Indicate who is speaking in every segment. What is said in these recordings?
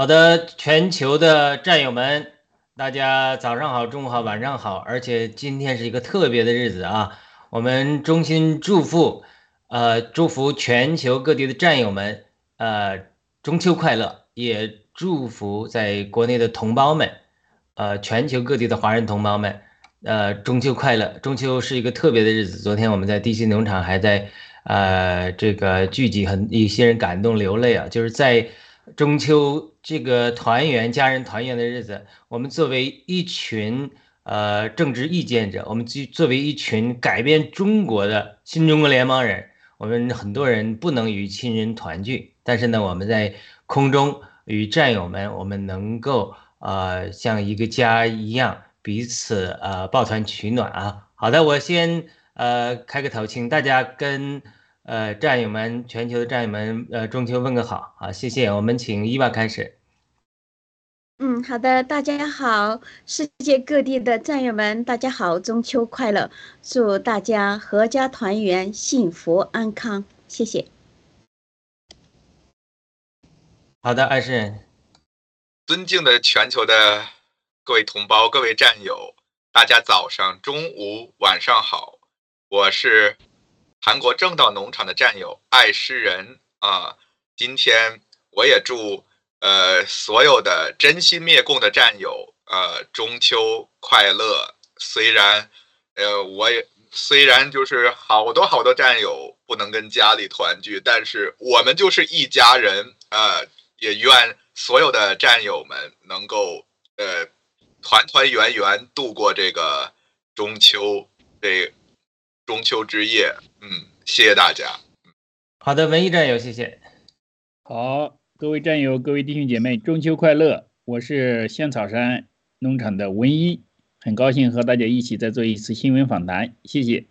Speaker 1: 好的，全球的战友们，大家早上好，中午好，晚上好，而且今天是一个特别的日子啊！我们衷心祝福，呃，祝福全球各地的战友们，呃，中秋快乐！也祝福在国内的同胞们，呃，全球各地的华人同胞们，呃，中秋快乐！中秋是一个特别的日子，昨天我们在 DC 农场还在，呃，这个聚集很一些人感动流泪啊，就是在。中秋这个团圆、家人团圆的日子，我们作为一群呃政治意见者，我们作作为一群改变中国的新中国联邦人，我们很多人不能与亲人团聚，但是呢，我们在空中与战友们，我们能够呃像一个家一样彼此呃抱团取暖啊。好的，我先呃开个头，请大家跟。呃，战友们，全球的战友们，呃，中秋问个好，好，谢谢。我们请伊娃开始。
Speaker 2: 嗯，好的，大家好，世界各地的战友们，大家好，中秋快乐，祝大家阖家团圆，幸福安康，谢谢。
Speaker 1: 好的，爱人。
Speaker 3: 尊敬的全球的各位同胞、各位战友，大家早上、中午、晚上好，我是。韩国正道农场的战友爱诗人啊，今天我也祝呃所有的真心灭共的战友呃中秋快乐。虽然呃我也虽然就是好多好多战友不能跟家里团聚，但是我们就是一家人呃，也愿所有的战友们能够呃团团圆圆度过这个中秋这。中秋之夜，嗯，谢谢大家。
Speaker 1: 好的，文艺战友，谢谢。
Speaker 4: 好，各位战友，各位弟兄姐妹，中秋快乐！我是香草山农场的文一，很高兴和大家一起再做一次新闻访谈，谢谢。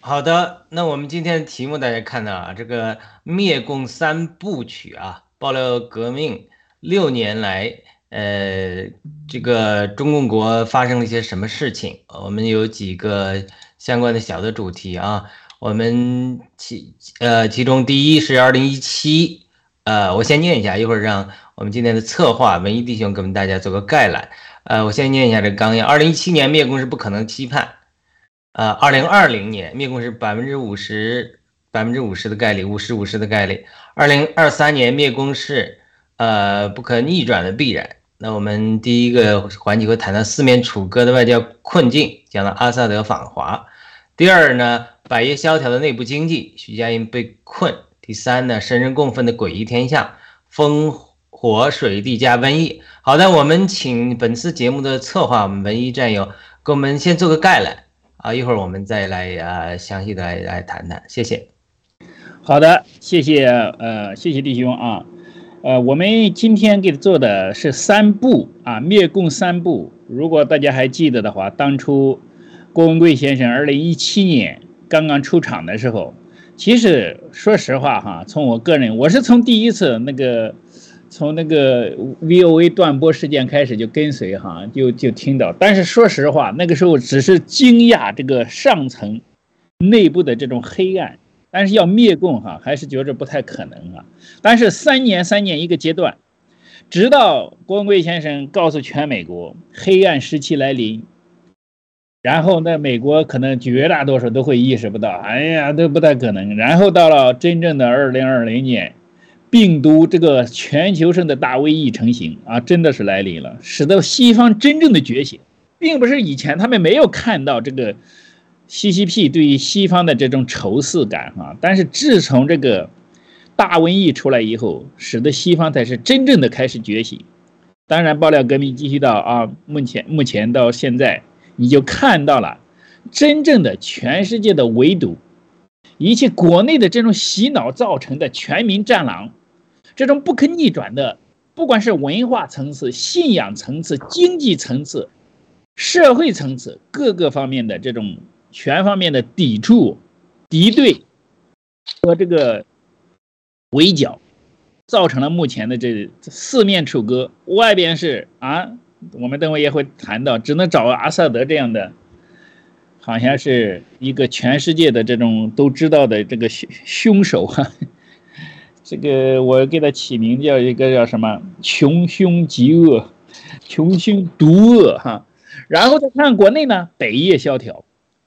Speaker 1: 好的，那我们今天的题目大家看到啊，这个灭共三部曲啊，爆料革命六年来。呃，这个中共国发生了一些什么事情？我们有几个相关的小的主题啊。我们其呃，其中第一是二零一七，呃，我先念一下，一会儿让我们今天的策划文艺弟兄给我们大家做个概览。呃，我先念一下这纲要：二零一七年灭共是不可能期盼，呃，二零二零年灭共是百分之五十百分之五十的概率，五十五十的概率。二零二三年灭共是。呃，不可逆转的必然。那我们第一个环节会谈到四面楚歌的外交困境，讲到阿萨德访华。第二呢，百业萧条的内部经济，徐家印被困。第三呢，神人共愤的诡异天象，风火水地加瘟疫。好的，我们请本次节目的策划我们文艺战友给我们先做个概览啊，一会儿我们再来啊详细的来来谈谈。谢谢。
Speaker 4: 好的，谢谢呃，谢谢弟兄啊。呃，我们今天给做的是三部啊，灭共三部。如果大家还记得的话，当初郭文贵先生二零一七年刚刚出场的时候，其实说实话哈，从我个人，我是从第一次那个从那个 VOA 断播事件开始就跟随哈，就就听到。但是说实话，那个时候只是惊讶这个上层内部的这种黑暗。但是要灭共哈，还是觉着不太可能啊。但是三年三年一个阶段，直到郭文贵先生告诉全美国黑暗时期来临，然后那美国可能绝大多数都会意识不到，哎呀，都不太可能。然后到了真正的二零二零年，病毒这个全球性的大瘟疫成型啊，真的是来临了，使得西方真正的觉醒，并不是以前他们没有看到这个。CCP 对于西方的这种仇视感，哈，但是自从这个大瘟疫出来以后，使得西方才是真正的开始觉醒。当然，爆料革命继续到啊，目前目前到现在，你就看到了真正的全世界的围堵，一切国内的这种洗脑造成的全民战狼，这种不可逆转的，不管是文化层次、信仰层次、经济层次、社会层次各个方面的这种。全方面的抵触、敌对和这个围剿，造成了目前的这四面楚歌。外边是啊，我们等会也会谈到，只能找阿萨德这样的，好像是一个全世界的这种都知道的这个凶凶手哈。这个我给他起名叫一个叫什么“穷凶极恶”，穷凶毒恶哈。然后再看国内呢，北业萧条，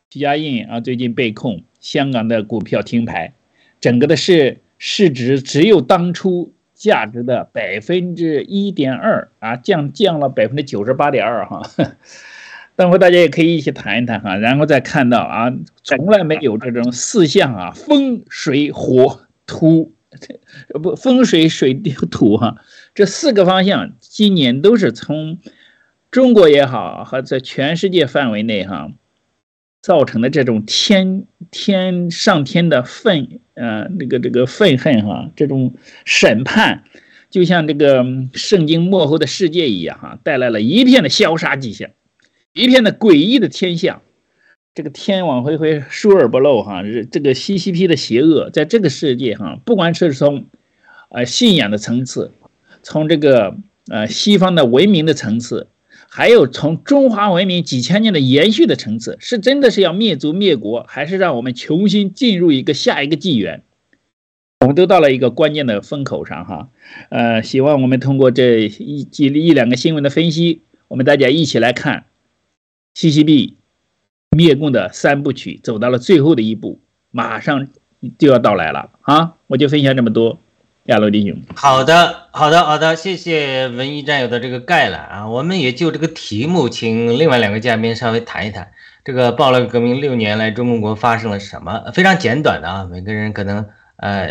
Speaker 4: 徐家印啊最近被控，香港的股票停牌，整个的市市值只有当初价值的百分之一点二啊，降降了百分之九十八点二哈。等会大家也可以一起谈一谈哈，然后再看到啊，从来没有这种四象啊，风水火土，不风水水土哈，这四个方向今年都是从中国也好和在全世界范围内哈，造成的这种天天上天的愤呃那个这个愤恨哈，这种审判，就像这个圣经幕后的世界一样哈，带来了一片的消杀迹象。一片的诡异的天象，这个天网恢恢，疏而不漏哈。这个 CCP 的邪恶，在这个世界哈，不管是从呃信仰的层次，从这个呃西方的文明的层次，还有从中华文明几千年的延续的层次，是真的是要灭族灭国，还是让我们重新进入一个下一个纪元？我们都到了一个关键的风口上哈。呃，希望我们通过这一几一两个新闻的分析，我们大家一起来看。CCB 灭共的三部曲走到了最后的一步，马上就要到来了啊！我就分享这么多，亚罗弟兄。
Speaker 1: 好的，好的，好的，谢谢文艺战友的这个概览啊！我们也就这个题目，请另外两个嘉宾稍微谈一谈这个暴乱革命六年来中国发生了什么？非常简短的啊，每个人可能呃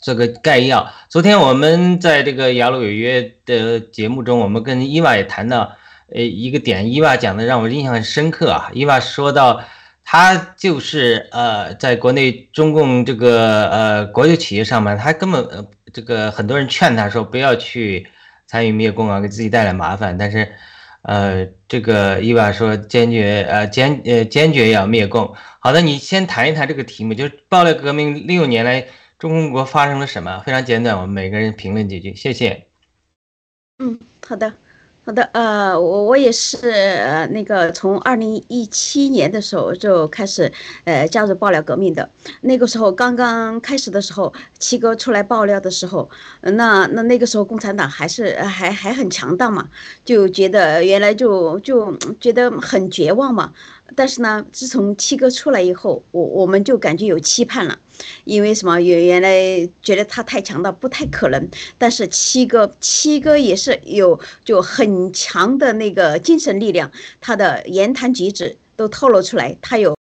Speaker 1: 这个概要。昨天我们在这个雅鲁有约的节目中，我们跟伊娃也谈到。呃，一个点，伊娃讲的让我印象很深刻啊。伊娃说到，他就是呃，在国内中共这个呃国有企业上班，他根本呃这个很多人劝他说不要去参与灭共啊，给自己带来麻烦。但是，呃，这个伊娃说坚决呃坚呃坚决要灭共。好的，你先谈一谈这个题目，就是暴力革命六年来中国发生了什么？非常简短，我们每个人评论几句，谢谢。
Speaker 2: 嗯，好的。好的，呃，我我也是，呃，那个从二零一七年的时候就开始，呃，加入爆料革命的。那个时候刚刚开始的时候，七哥出来爆料的时候，那那那个时候共产党还是还还很强大嘛，就觉得原来就就觉得很绝望嘛。但是呢，自从七哥出来以后，我我们就感觉有期盼了，因为什么？原原来觉得他太强大，不太可能。但是七哥，七哥也是有就很强的那个精神力量，他的言谈举止都透露出来，他有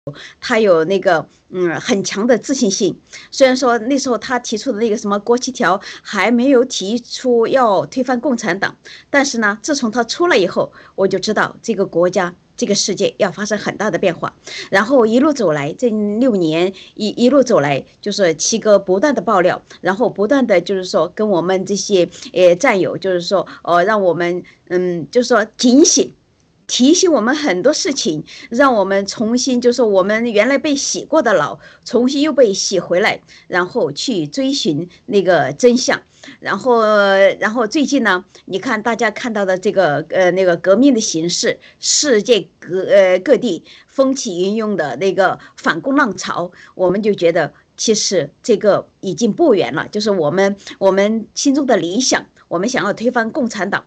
Speaker 2: 他有那个嗯很强的自信心。虽然说那时候他提出的那个什么国旗条还没有提出要推翻共产党，但是呢，自从他出来以后，我就知道这个国家。这个世界要发生很大的变化，然后一路走来，这六年一一路走来，就是七哥不断的爆料，然后不断的就是说跟我们这些呃战友，就是说呃让我们嗯就是说警醒，提醒我们很多事情，让我们重新就是我们原来被洗过的脑，重新又被洗回来，然后去追寻那个真相。然后，然后最近呢，你看大家看到的这个呃那个革命的形式，世界各呃各地风起云涌的那个反共浪潮，我们就觉得其实这个已经不远了，就是我们我们心中的理想，我们想要推翻共产党。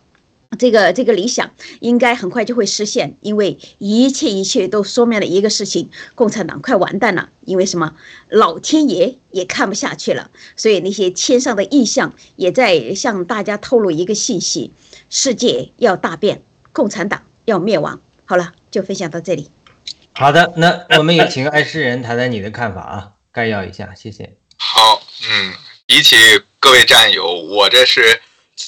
Speaker 2: 这个这个理想应该很快就会实现，因为一切一切都说明了一个事情：共产党快完蛋了。因为什么？老天爷也看不下去了，所以那些天上的异象也在向大家透露一个信息：世界要大变，共产党要灭亡。好了，就分享到这里。
Speaker 1: 好的，那我们也请爱诗人谈谈你的看法啊，概要一下，谢谢。
Speaker 3: 好，嗯，比起各位战友，我这是。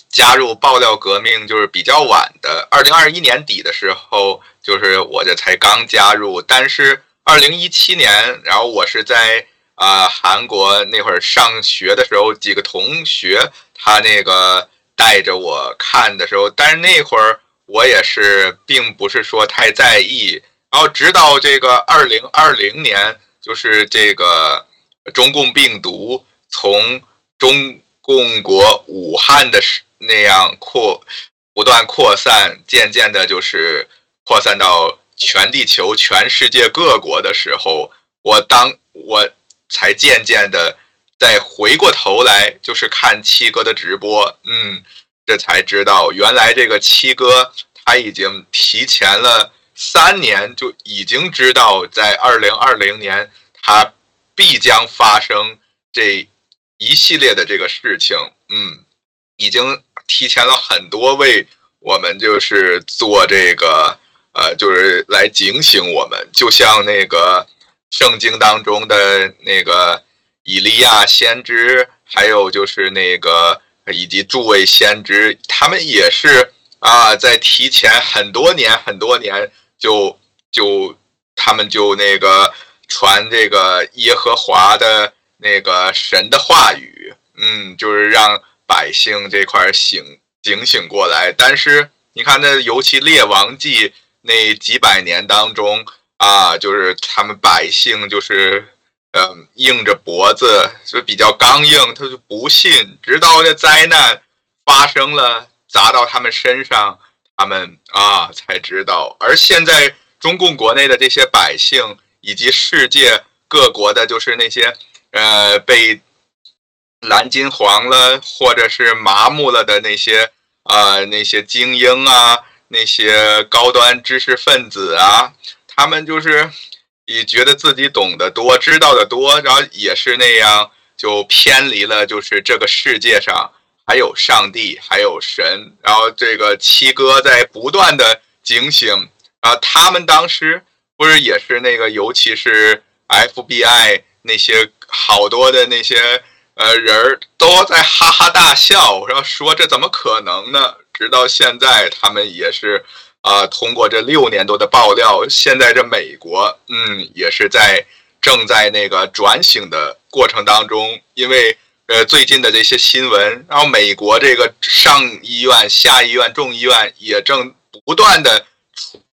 Speaker 3: 加入爆料革命就是比较晚的，二零二一年底的时候，就是我这才刚加入。但是二零一七年，然后我是在啊韩国那会儿上学的时候，几个同学他那个带着我看的时候，但是那会儿我也是并不是说太在意。然后直到这个二零二零年，就是这个中共病毒从中。共国武汉的那样扩，不断扩散，渐渐的，就是扩散到全地球、全世界各国的时候，我当我才渐渐的再回过头来就是看七哥的直播，嗯，这才知道原来这个七哥他已经提前了三年就已经知道在二零二零年他必将发生这一系列的这个事情，嗯，已经提前了很多为我们就是做这个。呃，就是来警醒我们，就像那个圣经当中的那个以利亚先知，还有就是那个以及诸位先知，他们也是啊，在提前很多年很多年就就他们就那个传这个耶和华的那个神的话语，嗯，就是让百姓这块醒警醒过来。但是你看，那尤其列王记。那几百年当中啊，就是他们百姓就是，嗯，硬着脖子就比较刚硬，他就不信，直到这灾难发生了砸到他们身上，他们啊才知道。而现在中共国内的这些百姓，以及世界各国的，就是那些呃被蓝金黄了或者是麻木了的那些啊那些精英啊。那些高端知识分子啊，他们就是也觉得自己懂得多、知道的多，然后也是那样，就偏离了，就是这个世界上还有上帝，还有神。然后这个七哥在不断的警醒啊，他们当时不是也是那个，尤其是 FBI 那些好多的那些呃人儿都在哈哈大笑，然后说这怎么可能呢？直到现在，他们也是，啊，通过这六年多的爆料，现在这美国，嗯，也是在正在那个转醒的过程当中。因为，呃，最近的这些新闻，然后美国这个上医院、下医院、众议院也正不断的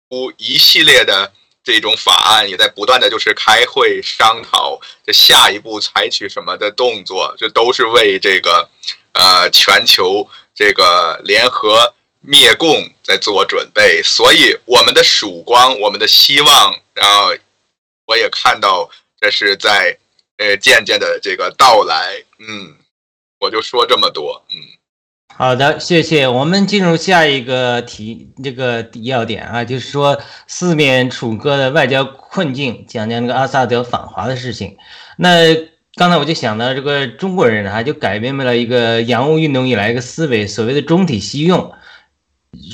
Speaker 3: 出一系列的这种法案，也在不断的就是开会商讨这下一步采取什么的动作，这都是为这个，呃，全球。这个联合灭共在做准备，所以我们的曙光，我们的希望，然后我也看到这是在呃渐渐的这个到来，嗯，我就说这么多，嗯，
Speaker 1: 好的，谢谢。我们进入下一个题，这个要点啊，就是说四面楚歌的外交困境，讲讲这个阿萨德访华的事情，那。刚才我就想到，这个中国人啊，就改变了一个洋务运动以来一个思维，所谓的中体西用。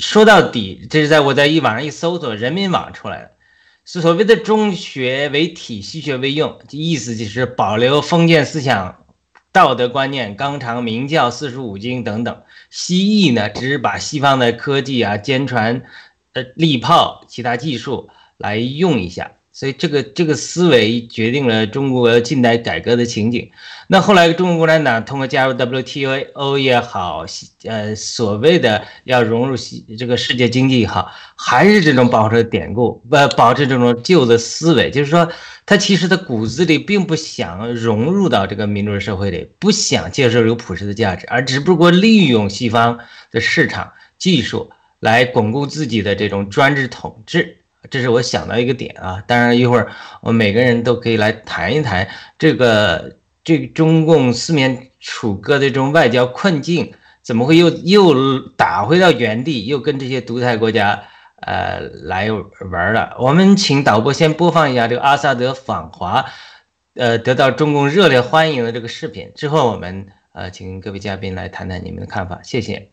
Speaker 1: 说到底，这是在我在一网上一搜索，人民网出来的，所谓的中学为体，西学为用，意思就是保留封建思想、道德观念、纲常、名教、四书五经等等。西艺呢，只是把西方的科技啊、坚船、呃、利炮、其他技术来用一下。所以这个这个思维决定了中国近代改革的情景。那后来中国共产党通过加入 WTO 也好，呃，所谓的要融入这个世界经济也好，还是这种保持典故，不保持这种旧的思维，就是说他其实他骨子里并不想融入到这个民主社会里，不想接受有普世的价值，而只不过利用西方的市场技术来巩固自己的这种专制统治。这是我想到一个点啊，当然一会儿我们每个人都可以来谈一谈这个这个中共四面楚歌的这种外交困境，怎么会又又打回到原地，又跟这些独裁国家呃来玩了？我们请导播先播放一下这个阿萨德访华，呃，得到中共热烈欢迎的这个视频，之后我们呃请各位嘉宾来谈谈你们的看法，谢谢。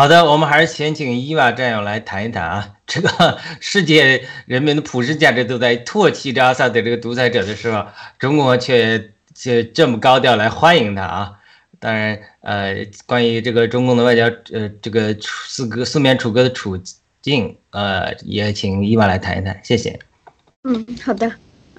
Speaker 1: 好的，我们还是先请伊娃战友来谈一谈啊。这个世界人民的普世价值都在唾弃这阿萨德这个独裁者的时候，中国却却这么高调来欢迎他啊！当然，呃，关于这个中共的外交，呃，这个四哥四面楚歌的处境，呃，也请伊娃来谈一谈，谢谢。
Speaker 2: 嗯，好的。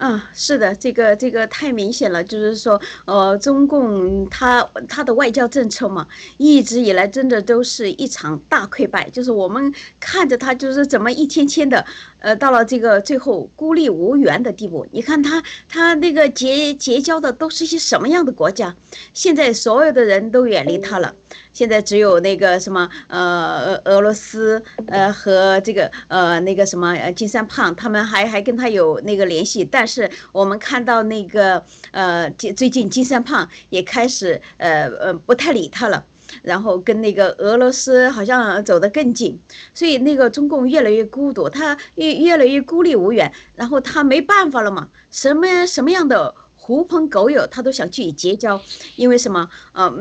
Speaker 2: 嗯，是的，这个这个太明显了，就是说，呃，中共他他的外交政策嘛，一直以来真的都是一场大溃败，就是我们看着他就是怎么一天天的，呃，到了这个最后孤立无援的地步。你看他他那个结结交的都是一些什么样的国家？现在所有的人都远离他了。现在只有那个什么呃俄罗斯呃和这个呃那个什么呃金三胖他们还还跟他有那个联系，但是我们看到那个呃最最近金三胖也开始呃呃不太理他了，然后跟那个俄罗斯好像走得更近，所以那个中共越来越孤独，他越越来越孤立无援，然后他没办法了嘛，什么什么样的？狐朋狗友，他都想去结交，因为什么？呃，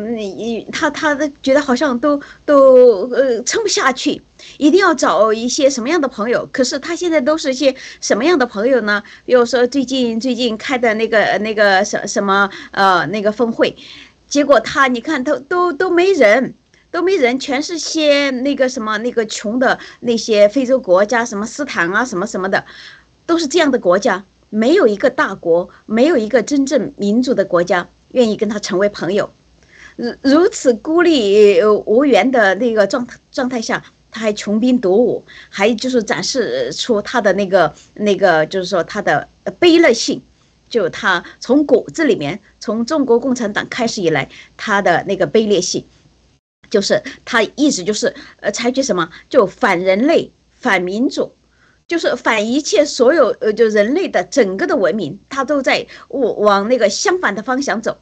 Speaker 2: 他他的觉得好像都都呃撑不下去，一定要找一些什么样的朋友？可是他现在都是一些什么样的朋友呢？比如说最近最近开的那个那个什什么呃那个峰会，结果他你看都都都没人，都没人，全是些那个什么那个穷的那些非洲国家，什么斯坦啊什么什么的，都是这样的国家。没有一个大国，没有一个真正民主的国家愿意跟他成为朋友。如如此孤立无援的那个状状态下，他还穷兵黩武，还就是展示出他的那个那个，就是说他的卑劣性。就他从骨子里面，从中国共产党开始以来，他的那个卑劣性，就是他一直就是呃采取什么，就反人类、反民主。就是反一切所有呃，就人类的整个的文明，他都在往往那个相反的方向走，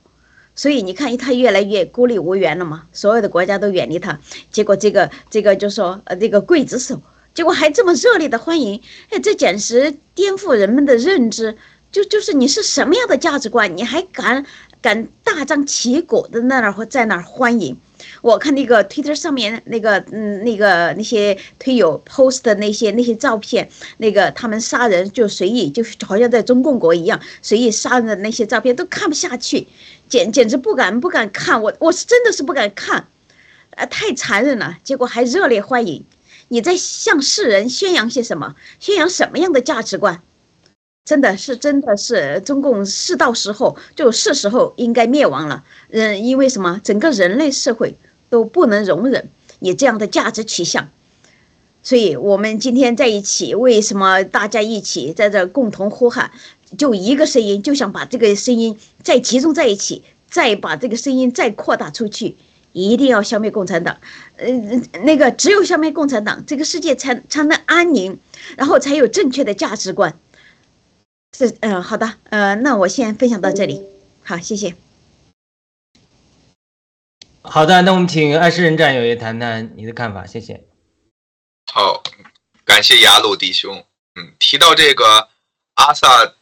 Speaker 2: 所以你看，他越来越孤立无援了嘛，所有的国家都远离他，结果这个这个就说呃，这个刽子手，结果还这么热烈的欢迎，哎，这简直颠覆人们的认知，就就是你是什么样的价值观，你还敢敢大张旗鼓的那儿在那儿欢迎？我看那个 Twitter 上面那个，嗯，那个那些推友 post 的那些那些照片，那个他们杀人就随意，就好像在中共国一样随意杀人的那些照片都看不下去，简简直不敢不敢看，我我是真的是不敢看，啊，太残忍了。结果还热烈欢迎，你在向世人宣扬些什么？宣扬什么样的价值观？真的是真的是中共是到时候就是时候应该灭亡了。嗯，因为什么？整个人类社会。都不能容忍你这样的价值取向，所以我们今天在一起，为什么大家一起在这共同呼喊？就一个声音，就想把这个声音再集中在一起，再把这个声音再扩大出去，一定要消灭共产党。呃，那个只有消灭共产党，这个世界才才能安宁，然后才有正确的价值观。是，嗯，好的，呃，那我先分享到这里，好，谢谢。
Speaker 1: 好的，那我们请爱诗人战友也谈谈你的看法，谢谢。
Speaker 3: 好，感谢雅鲁弟兄。嗯，提到这个阿萨，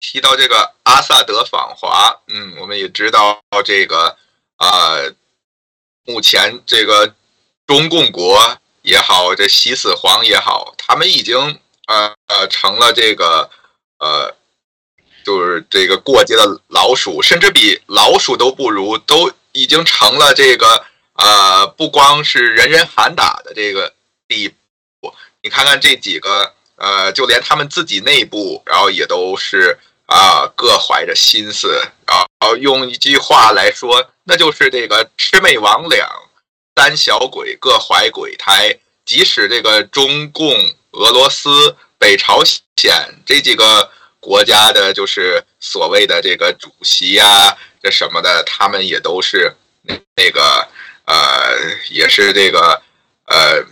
Speaker 3: 提到这个阿萨德访华，嗯，我们也知道这个啊，目前这个中共国也好，这西四皇也好，他们已经呃呃成了这个呃，就是这个过街的老鼠，甚至比老鼠都不如，都。已经成了这个呃，不光是人人喊打的这个地步。你看看这几个呃，就连他们自己内部，然后也都是啊，各怀着心思。然后用一句话来说，那就是这个魑魅魍魉、三小鬼各怀鬼胎。即使这个中共、俄罗斯、北朝鲜这几个国家的，就是所谓的这个主席呀。这什么的，他们也都是那那个呃，也是这个呃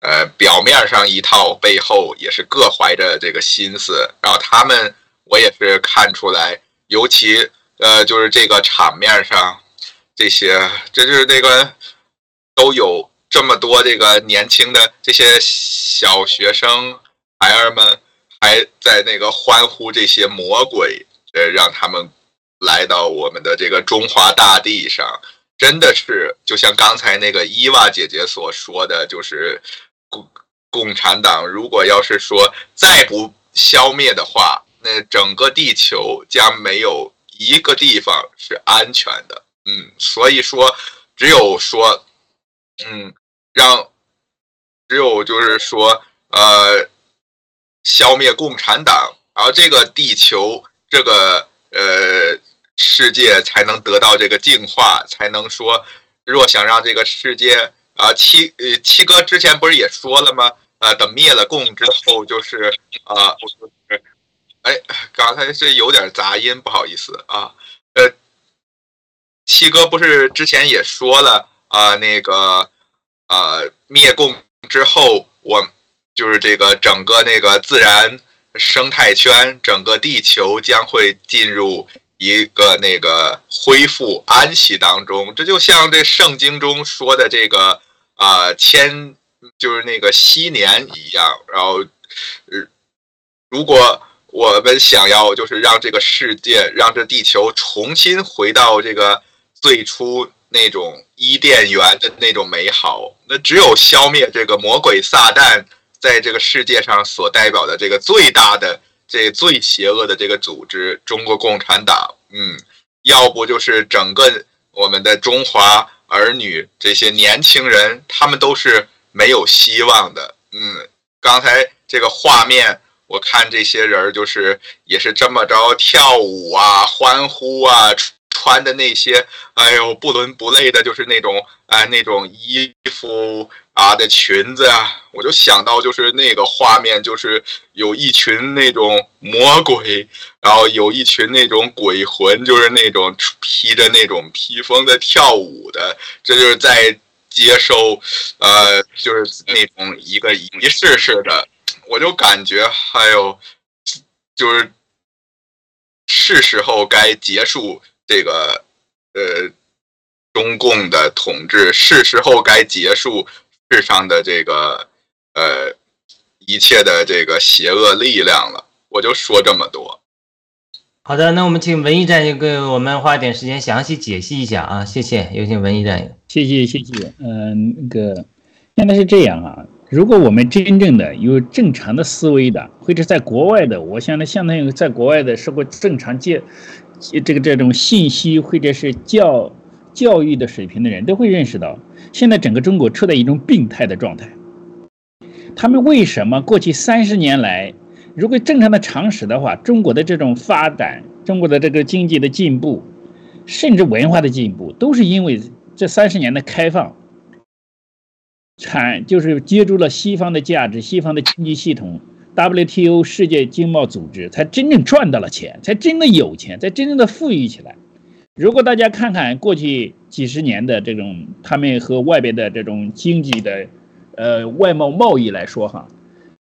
Speaker 3: 呃，表面上一套，背后也是各怀着这个心思。然后他们，我也是看出来，尤其呃，就是这个场面上，这些，这就是那个都有这么多这个年轻的这些小学生孩儿们，还在那个欢呼这些魔鬼，呃，让他们。来到我们的这个中华大地上，真的是就像刚才那个伊娃姐姐所说的，就是共共产党如果要是说再不消灭的话，那整个地球将没有一个地方是安全的。嗯，所以说，只有说，嗯，让，只有就是说，呃，消灭共产党，然后这个地球，这个呃世界才能得到这个净化，才能说，若想让这个世界啊，七呃七哥之前不是也说了吗？呃，等灭了共之后，就是啊，哎，刚才是有点杂音，不好意思啊，呃。七哥不是之前也说了啊，那个呃灭共之后，我就是这个整个那个自然生态圈，整个地球将会进入一个那个恢复安息当中。这就像这圣经中说的这个啊千，就是那个昔年一样。然后，如果我们想要就是让这个世界，让这地球重新回到这个。最初那种伊甸园的那种美好，那只有消灭这个魔鬼撒旦在这个世界上所代表的这个最大的、这最邪恶的这个组织——中国共产党。嗯，要不就是整个我们的中华儿女这些年轻人，他们都是没有希望的。嗯，刚才这个画面，我看这些人就是也是这么着跳舞啊、欢呼啊。穿的那些，哎呦，不伦不类的，就是那种，哎，那种衣服啊的裙子啊，我就想到就是那个画面，就是有一群那种魔鬼，然后有一群那种鬼魂，就是那种披着那种披风的跳舞的，这就是在接受，呃，就是那种一个仪式似的，我就感觉还有，就是是时候该结束。这个呃，中共的统治是时候该结束世上的这个呃一切的这个邪恶力量了。我就说这么多。
Speaker 1: 好的，那我们请文艺战友给我们花点时间详细解析一下啊，谢谢。有请文艺战友。
Speaker 4: 谢谢谢谢。嗯，那个现在是这样啊，如果我们真正的有正常的思维的，或者在国外的，我现在相当于在国外的社会正常接。这个这种信息或者是教教育的水平的人都会认识到，现在整个中国处在一种病态的状态。他们为什么过去三十年来，如果正常的常识的话，中国的这种发展，中国的这个经济的进步，甚至文化的进步，都是因为这三十年的开放，产就是接触了西方的价值，西方的经济系统。WTO 世界经贸组织才真正赚到了钱，才真的有钱，才真正的富裕起来。如果大家看看过去几十年的这种他们和外边的这种经济的，呃，外贸贸易来说哈，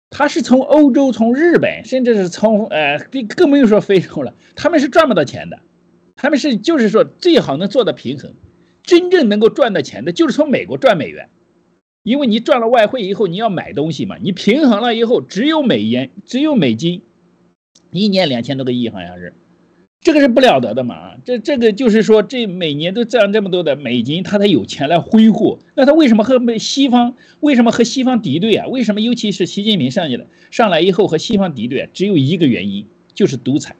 Speaker 4: 他是从欧洲、从日本，甚至是从呃，更更不用说非洲了，他们是赚不到钱的。他们是就是说最好能做到平衡，真正能够赚到钱的，就是从美国赚美元。因为你赚了外汇以后，你要买东西嘛，你平衡了以后，只有美元，只有美金，一年两千多个亿好像是，这个是不了得的嘛。这这个就是说，这每年都赚这么多的美金，他才有钱来挥霍。那他为什么和美西方为什么和西方敌对啊？为什么尤其是习近平上去了，上来以后和西方敌对，只有一个原因，就是独裁，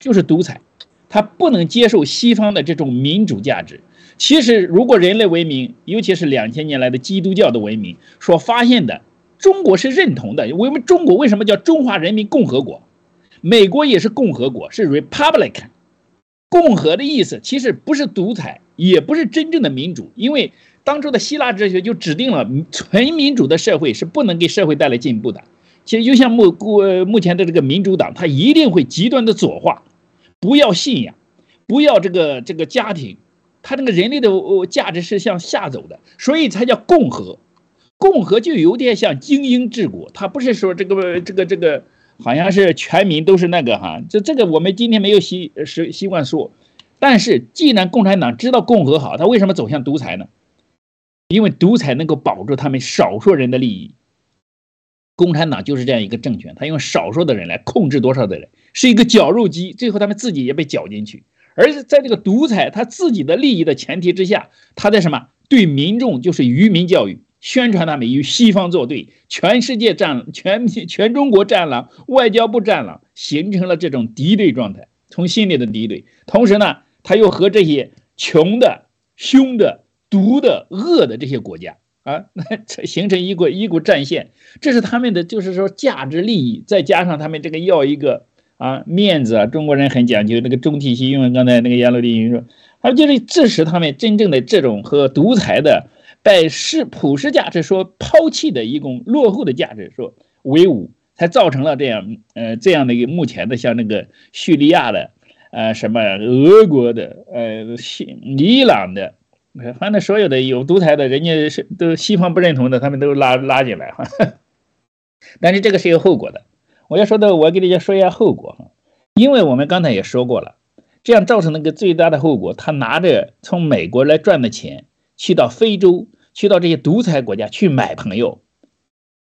Speaker 4: 就是独裁，他不能接受西方的这种民主价值。其实，如果人类文明，尤其是两千年来的基督教的文明所发现的，中国是认同的。我们中国为什么叫中华人民共和国？美国也是共和国，是 republic。共和的意思其实不是独裁，也不是真正的民主。因为当初的希腊哲学就指定了，纯民主的社会是不能给社会带来进步的。其实就像目目目前的这个民主党，它一定会极端的左化，不要信仰，不要这个这个家庭。他那个人类的价值是向下走的，所以才叫共和。共和就有点像精英治国，他不是说这个这个这个好像是全民都是那个哈。这这个我们今天没有习习习惯说，但是既然共产党知道共和好，他为什么走向独裁呢？因为独裁能够保住他们少数人的利益。共产党就是这样一个政权，他用少数的人来控制多少的人，是一个绞肉机，最后他们自己也被绞进去。而在这个独裁他自己的利益的前提之下，他在什么对民众就是愚民教育，宣传他们与西方作对，全世界战全全中国战狼，外交部战狼，形成了这种敌对状态，从心里的敌对。同时呢，他又和这些穷的、凶的、毒的、恶的这些国家 啊，那这形成一股一股战线。这是他们的，就是说价值利益，再加上他们这个要一个啊面子啊，中国人很讲究那个中体系，因为刚才那个阎罗地云说，他就是致使他们真正的这种和独裁的。被世普世价值说抛弃的一种落后的价值说为伍，才造成了这样呃这样的一个目前的像那个叙利亚的呃什么俄国的呃西伊朗的，反正所有的有独裁的人家是都西方不认同的，他们都拉拉进来哈。但是这个是有后果的，我要说的我给大家说一下后果哈，因为我们刚才也说过了，这样造成那个最大的后果，他拿着从美国来赚的钱去到非洲。去到这些独裁国家去买朋友，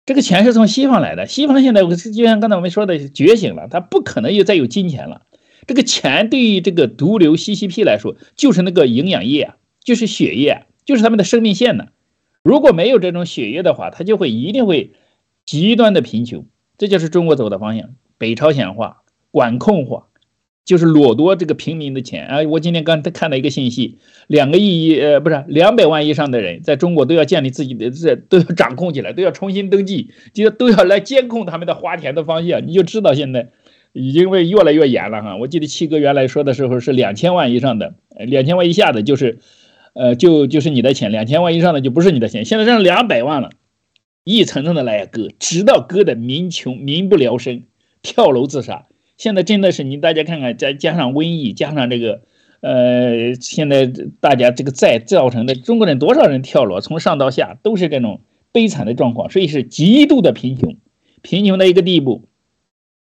Speaker 4: 这个钱是从西方来的。西方现在就像刚才我们说的觉醒了，他不可能又再有金钱了。这个钱对于这个毒瘤 CCP 来说，就是那个营养液啊，就是血液，就是他们的生命线呢。如果没有这种血液的话，他就会一定会极端的贫穷。这就是中国走的方向：北朝鲜化、管控化。就是掠夺这个平民的钱啊！我今天刚才看到一个信息，两个亿呃不是两百万以上的人在中国都要建立自己的这都要掌控起来，都要重新登记，就都要来监控他们的花钱的方向。你就知道现在已经会越来越严了哈。我记得七哥原来说的时候是两千万以上的，两千万以下的就是呃就就是你的钱，两千万以上的就不是你的钱。现在剩两百万了，一层层的来割，直到割的民穷民不聊生，跳楼自杀。现在真的是你大家看看，再加上瘟疫，加上这个，呃，现在大家这个债造成的中国人多少人跳楼，从上到下都是这种悲惨的状况，所以是极度的贫穷，贫穷的一个地步。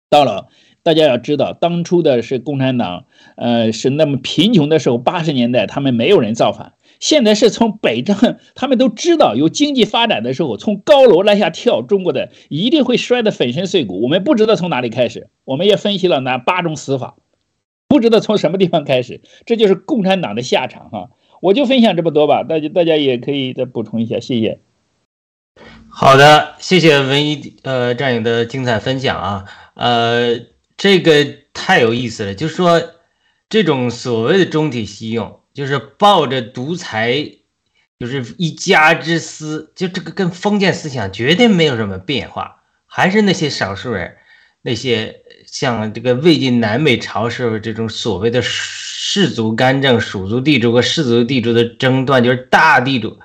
Speaker 4: 到了，大家要知道，当初的是共产党，呃，是那么贫穷的时候，八十年代他们没有人造反。现在是从北上，他们都知道有经济发展的时候，从高楼来下跳，中国的一定会摔得粉身碎骨。我们不知道从哪里开始，我们也分析了那八种死法，不知道从什么地方开始，这就是共产党的下场哈。我就分享这么多吧，大家大家也可以再补充一下，谢谢。
Speaker 1: 好的，谢谢文一呃战友的精彩分享啊，呃，这个太有意思了，就是说这种所谓的中体西用。就是抱着独裁，就是一家之私，就这个跟封建思想绝对没有什么变化，还是那些少数人，那些像这个魏晋南北朝时候这种所谓的氏族干政、蜀族地主和氏族地主的争端，就是大地主，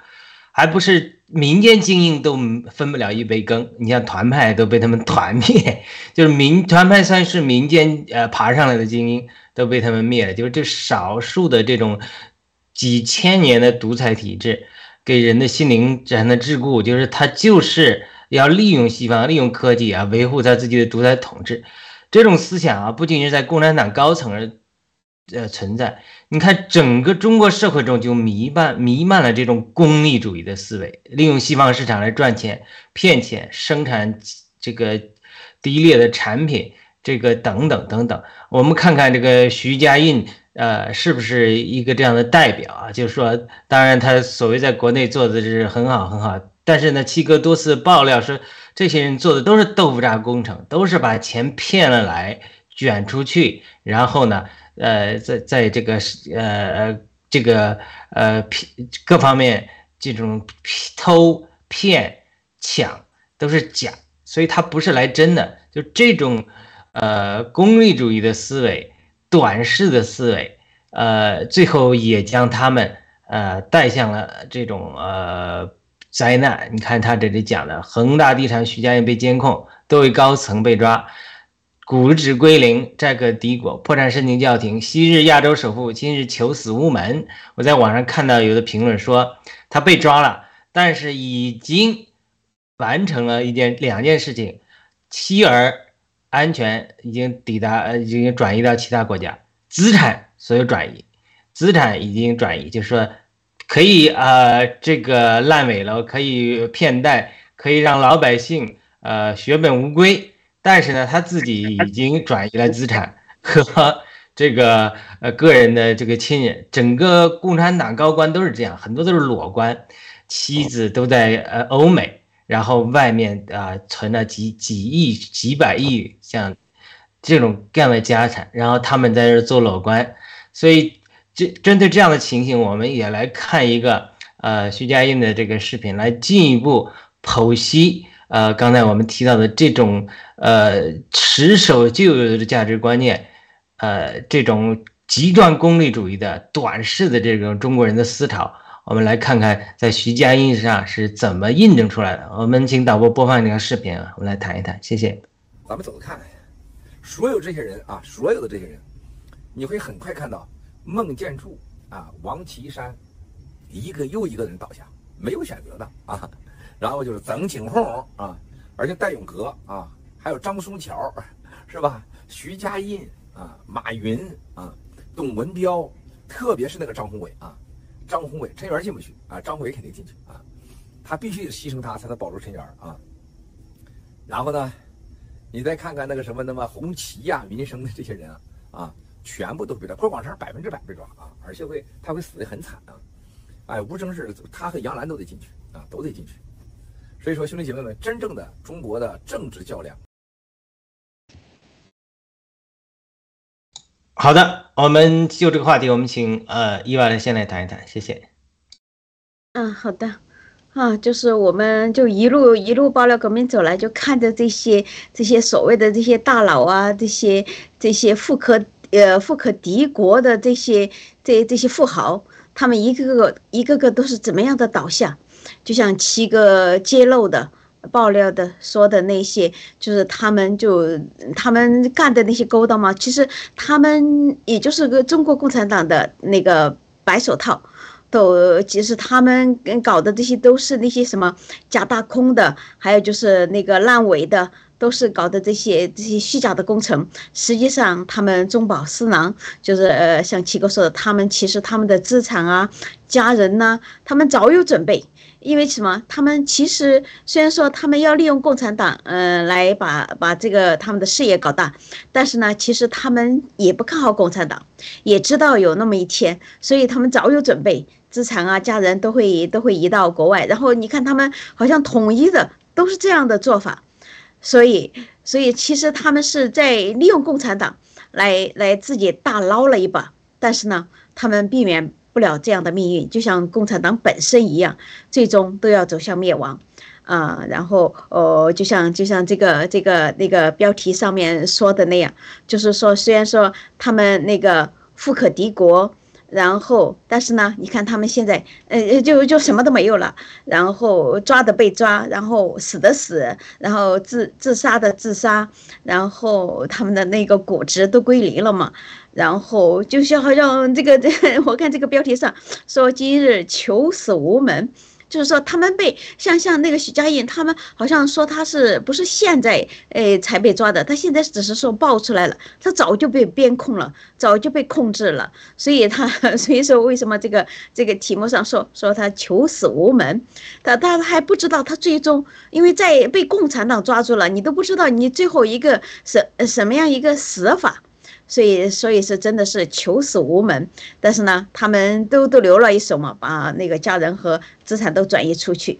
Speaker 1: 还不是民间精英都分不了一杯羹。你像团派都被他们团灭，就是民团派算是民间呃爬上来的精英。都被他们灭了，就是这少数的这种几千年的独裁体制，给人的心灵产生的桎梏，就是他就是要利用西方，利用科技啊，维护他自己的独裁统治。这种思想啊，不仅是在共产党高层而呃存在，你看整个中国社会中就弥漫弥漫了这种功利主义的思维，利用西方市场来赚钱、骗钱，生产这个低劣的产品。这个等等等等，我们看看这个徐家印，呃，是不是一个这样的代表啊？就是说，当然他所谓在国内做的是很好很好，但是呢，七哥多次爆料说，这些人做的都是豆腐渣工程，都是把钱骗了来卷出去，然后呢，呃，在在这个呃这个呃各方面这种偷骗抢都是假，所以他不是来真的，就这种。呃，功利主义的思维，短视的思维，呃，最后也将他们呃带向了这种呃灾难。你看他这里讲的，恒大地产徐家印被监控，多位高层被抓，股指归零，债个敌国，破产申请叫停。昔日亚洲首富今日求死无门。我在网上看到有的评论说他被抓了，但是已经完成了一件两件事情，妻儿。安全已经抵达，呃，已经转移到其他国家，资产所有转移，资产已经转移，就是说可以，呃，这个烂尾楼，可以骗贷，可以让老百姓，呃，血本无归。但是呢，他自己已经转移了资产 和这个，呃，个人的这个亲人，整个共产党高官都是这样，很多都是裸官。妻子都在呃欧美，然后外面啊存了几几亿、几百亿像这种各样的家产，然后他们在这做裸官，所以这针对这样的情形，我们也来看一个呃徐家印的这个视频，来进一步剖析呃刚才我们提到的这种呃持守旧有的价值观念，呃这种极端功利主义的短视的这种中国人的思潮，我们来看看在徐家印上是怎么印证出来的。我们请导播播放这个视频啊，我们来谈一谈，谢谢。
Speaker 5: 咱们走着看。所有这些人啊，所有的这些人，你会很快看到孟建柱啊、王岐山一个又一个人倒下，没有选择的啊。然后就是曾庆红啊，而且戴永革啊，还有张松桥，是吧？徐家印啊，马云啊，董文彪，特别是那个张宏伟啊，张宏伟，陈元进不去啊，张宏伟肯定进去啊，他必须牺牲他才能保住陈元啊。然后呢？你再看看那个什么，那么红旗呀、民生的这些人啊，啊，全部都被抓。郭广昌百分之百被抓啊，而且会他会死得很惨啊。哎，无争是他和杨澜都得进去啊，都得进去。所以说，兄弟姐妹们，真正的中国的政治较量。
Speaker 1: 好的，我们就这个话题，我们请呃伊娃来先来谈一谈，谢谢。
Speaker 2: 嗯，好的。啊，就是我们就一路一路爆料革命走来，就看着这些这些所谓的这些大佬啊，这些这些富可呃富可敌国的这些这这些富豪，他们一个个一个个都是怎么样的倒下？就像七个揭露的爆料的说的那些，就是他们就他们干的那些勾当嘛，其实他们也就是个中国共产党的那个白手套。都其实他们跟搞的这些都是那些什么假大空的，还有就是那个烂尾的，都是搞的这些这些虚假的工程。实际上他们中饱私囊，就是呃像七哥说的，他们其实他们的资产啊、家人呐，他们早有准备。因为什么？他们其实虽然说他们要利用共产党，嗯，来把把这个他们的事业搞大，但是呢，其实他们也不看好共产党，也知道有那么一天，所以他们早有准备，资产啊、家人都会都会移到国外。然后你看他们好像统一的都是这样的做法，所以所以其实他们是在利用共产党来来自己大捞了一把，但是呢，他们避免。不了这样的命运，就像共产党本身一样，最终都要走向灭亡，啊，然后哦，就像就像这个这个那个标题上面说的那样，就是说，虽然说他们那个富可敌国，然后但是呢，你看他们现在，呃，就就什么都没有了，然后抓的被抓，然后死的死，然后自自杀的自杀，然后他们的那个果汁都归零了嘛。然后就像好像这个，我看这个标题上说今日求死无门，就是说他们被像像那个许家印，他们好像说他是不是现在诶才被抓的，他现在只是说爆出来了，他早就被边控了，早就被控制了，所以他 所以说为什么这个这个题目上说说他求死无门，他他还不知道他最终因为在被共产党抓住了，你都不知道你最后一个什什么样一个死法。所以，所以是真的是求死无门，但是呢，他们都都留了一手嘛，把那个家人和资产都转移出去，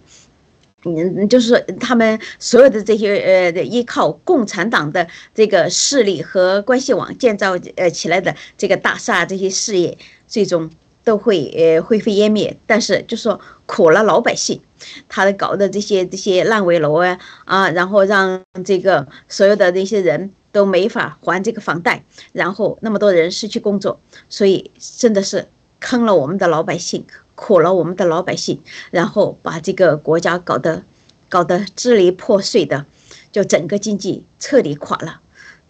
Speaker 2: 嗯，就是他们所有的这些呃依靠共产党的这个势力和关系网建造呃起来的这个大厦这些事业，最终都会呃灰飞烟灭。但是就说苦了老百姓，他搞的这些这些烂尾楼啊啊，然后让这个所有的那些人。都没法还这个房贷，然后那么多人失去工作，所以真的是坑了我们的老百姓，苦了我们的老百姓，然后把这个国家搞得搞得支离破碎的，就整个经济彻底垮了，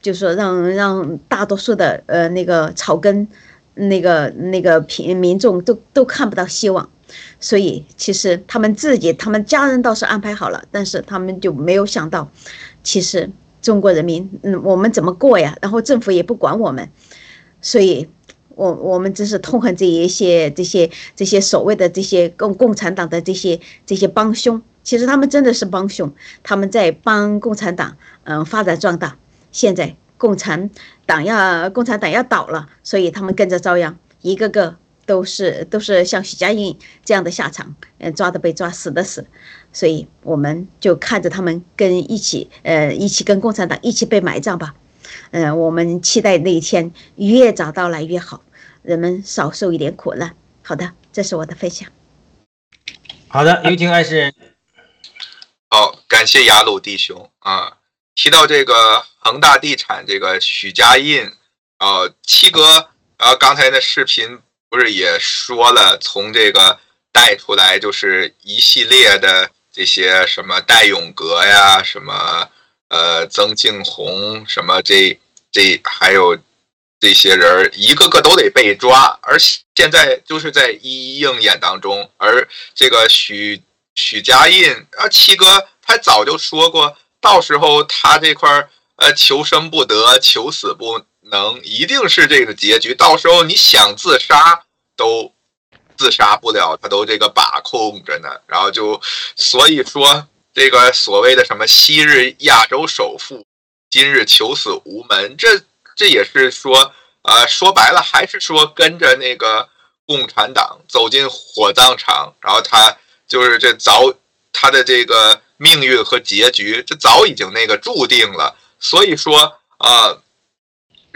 Speaker 2: 就说让让大多数的呃那个草根那个那个平民众都都看不到希望，所以其实他们自己他们家人倒是安排好了，但是他们就没有想到，其实。中国人民，嗯，我们怎么过呀？然后政府也不管我们，所以，我我们真是痛恨这一些这些这些所谓的这些共共产党的这些这些帮凶。其实他们真的是帮凶，他们在帮共产党，嗯，发展壮大。现在共产党要共产党要倒了，所以他们跟着遭殃，一个个都是都是像许家印这样的下场，嗯，抓的被抓，死的死，所以我们就看着他们跟一起，呃，一起跟共产党一起被埋葬吧，嗯，我们期待那一天越早到来越好，人们少受一点苦难。好的，这是我的分享。
Speaker 1: 好的，有请爱诗人。
Speaker 3: 好，感谢雅鲁弟兄啊，提到这个恒大地产这个许家印，啊，七哥，啊，刚才的视频。不是也说了，从这个带出来就是一系列的这些什么戴永革呀，什么呃曾庆红，什么这这还有这些人一个个都得被抓，而现在就是在一一应验当中。而这个许许家印啊，七哥他早就说过，到时候他这块呃求生不得，求死不。能一定是这个结局，到时候你想自杀都自杀不了，他都这个把控着呢。然后就所以说这个所谓的什么昔日亚洲首富，今日求死无门，这这也是说，呃，说白了还是说跟着那个共产党走进火葬场，然后他就是这早他的这个命运和结局，这早已经那个注定了。所以说啊。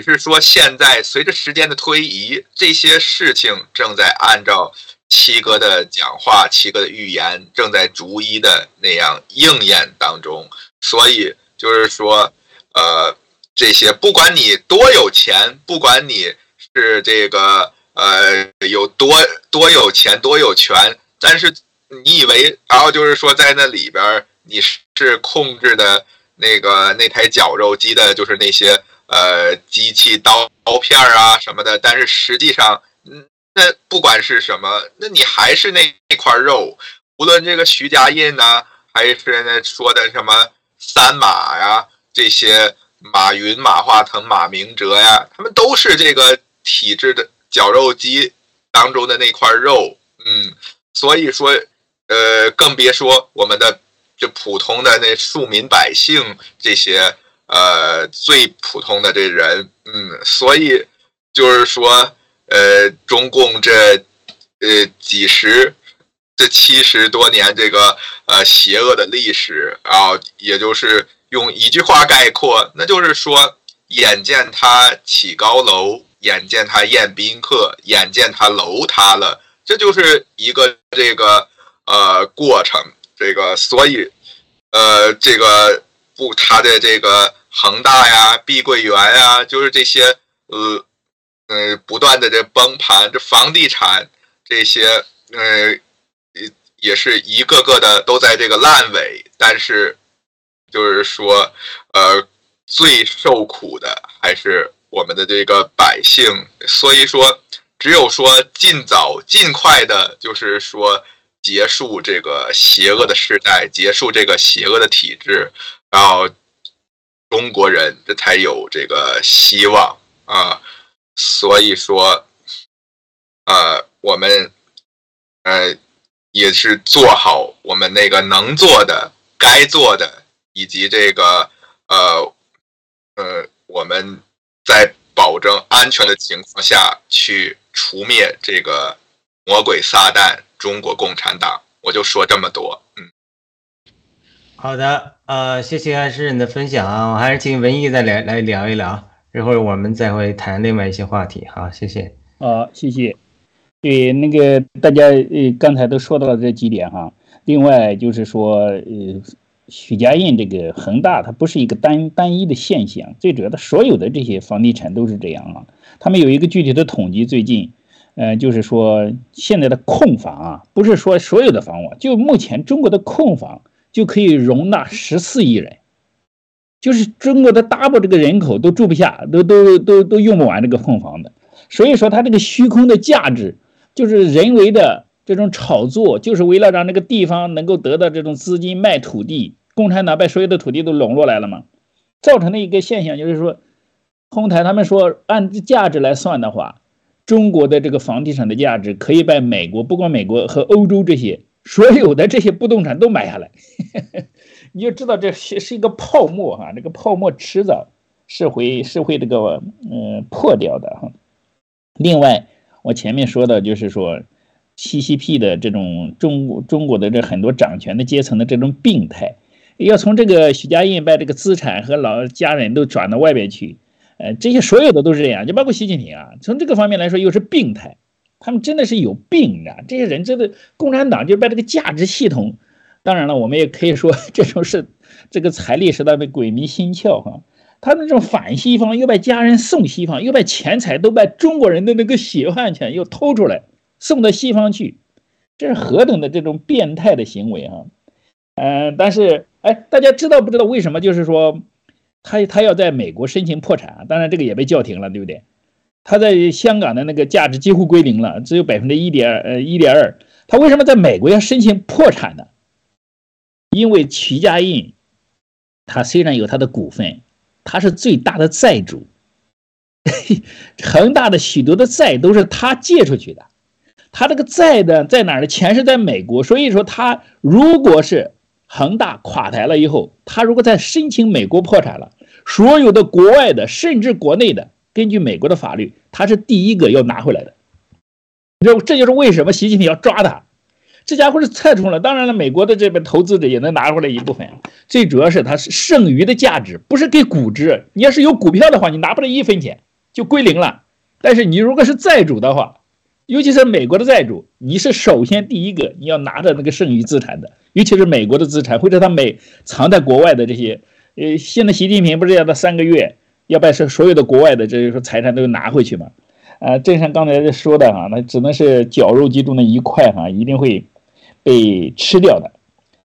Speaker 3: 是说，现在随着时间的推移，这些事情正在按照七哥的讲话、七哥的预言，正在逐一的那样应验当中。所以就是说，呃，这些不管你多有钱，不管你是这个呃有多多有钱、多有权，但是你以为，然后就是说，在那里边你是控制的那个那台绞肉机的，就是那些。呃，机器刀刀片啊什么的，但是实际上，嗯，那不管是什么，那你还是那那块肉。无论这个徐家印呢，还是那说的什么三马呀，这些马云、马化腾、马明哲呀，他们都是这个体制的绞肉机当中的那块肉。嗯，所以说，呃，更别说我们的就普通的那庶民百姓这些。呃，最普通的这人，嗯，所以就是说，呃，中共这呃几十这七十多年这个呃邪恶的历史啊，也就是用一句话概括，那就是说，眼见他起高楼，眼见他宴宾客，眼见他楼塌了，这就是一个这个呃过程，这个所以呃这个不他的这个。恒大呀，碧桂园呀，就是这些，呃，呃，不断的这崩盘，这房地产这些，呃，也也是一个个的都在这个烂尾。但是，就是说，呃，最受苦的还是我们的这个百姓。所以说，只有说尽早、尽快的，就是说结束这个邪恶的时代，结束这个邪恶的体制，然后。中国人这才有这个希望啊，所以说，呃，我们呃也是做好我们那个能做的、该做的，以及这个呃呃，我们在保证安全的情况下去除灭这个魔鬼撒旦——中国共产党。我就说这么多，
Speaker 1: 好的，呃，谢谢安诗人的分享啊，我还是请文艺再来来聊一聊，一会儿我们再会谈另外一些话题。好，谢谢。
Speaker 4: 好，谢谢。对，那个大家呃刚才都说到了这几点哈，另外就是说呃许家印这个恒大它不是一个单单一的现象，最主要的所有的这些房地产都是这样啊。他们有一个具体的统计，最近，呃，就是说现在的空房啊，不是说所有的房屋，就目前中国的空房。就可以容纳十四亿人，就是中国的 double 这个人口都住不下，都都都都用不完这个空房的。所以说，它这个虚空的价值，就是人为的这种炒作，就是为了让那个地方能够得到这种资金卖土地。共产党把所有的土地都笼络来了嘛，造成的一个现象就是说，后台他们说按价值来算的话，中国的这个房地产的价值可以把美国，不光美国和欧洲这些。所有的这些不动产都买下来，你就知道这是是一个泡沫哈，这个泡沫迟早是会是会这个嗯破掉的哈。另外，我前面说的就是说，CCP 的这种中中国的这很多掌权的阶层的这种病态，要从这个许家印把这个资产和老家人都转到外边去，呃，这些所有的都是这样，就包括习近平啊，从这个方面来说又是病态，他们真的是有病，你知道，这些人真的共产党就把这个价值系统，当然了，我们也可以说 这种是这个财力使他们鬼迷心窍哈。他那种反西方，又把家人送西方，又把钱财都把中国人的那个血汗钱又偷出来送到西方去，这是何等的这种变态的行为啊！嗯，但是哎，大家知道不知道为什么？就是说他他要在美国申请破产，当然这个也被叫停了，对不对？他在香港的那个价值几乎归零了，只有百分之一点二呃一点二。他为什么在美国要申请破产呢？因为徐家印他虽然有他的股份。他是最大的债主，恒大的许多的债都是他借出去的，他这个债的在哪儿呢？钱是在美国，所以说他如果是恒大垮台了以后，他如果再申请美国破产了，所有的国外的甚至国内的，根据美国的法律，他是第一个要拿回来的。这这就是为什么习近平要抓他。这家伙是太冲了，当然了，美国的这边投资者也能拿回来一部分。最主要是它是剩余的价值，不是给股值。你要是有股票的话，你拿不了一分钱，就归零了。但是你如果是债主的话，尤其是美国的债主，你是首先第一个你要拿着那个剩余资产的，尤其是美国的资产或者他美藏在国外的这些。呃，现在习近平不是要他三个月要把是所有的国外的这些财产都拿回去嘛？啊，正像刚才说的哈，那只能是绞肉机中的一块哈，一定会。被吃掉的。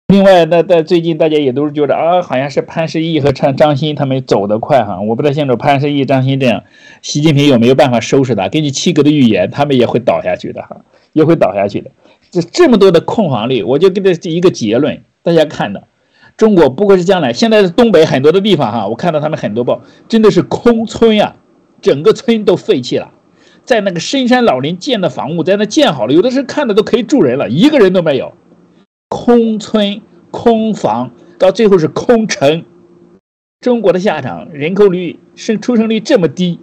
Speaker 4: 另外，那在最近大家也都是觉得啊，好像是潘石屹和张张欣他们走得快哈。我不太清楚潘石屹、张欣这样，习近平有没有办法收拾他？根据七哥的预言，他们也会倒下去的哈，也会倒下去的。这这么多的空房率，我就给这一个结论，大家看的，中国不过是将来。现在的东北很多的地方哈，我看到他们很多报，真的是空村呀，整个村都废弃了。在那个深山老林建的房屋，在那建好了，有的是看的都可以住人了，一个人都没有，空村空房，到最后是空城。中国的下场，人口率生出生率这么低，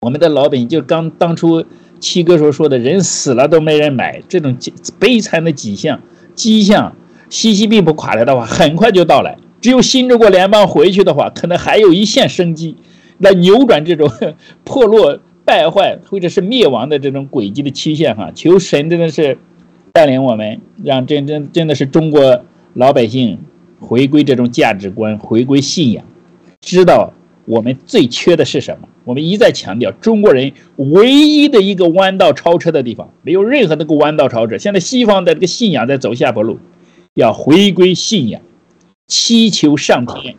Speaker 4: 我们的老百姓就刚当初七哥所说的人死了都没人买，这种悲惨的迹象迹象，西西并不垮来的话，很快就到来。只有新中国联邦回去的话，可能还有一线生机，来扭转这种 破落。败坏或者是灭亡的这种轨迹的曲线，哈，求神真的是带领我们，让真真真的是中国老百姓回归这种价值观，回归信仰，知道我们最缺的是什么。我们一再强调，中国人唯一的一个弯道超车的地方，没有任何那个弯道超车。现在西方的这个信仰在走下坡路，要回归信仰，祈求上天。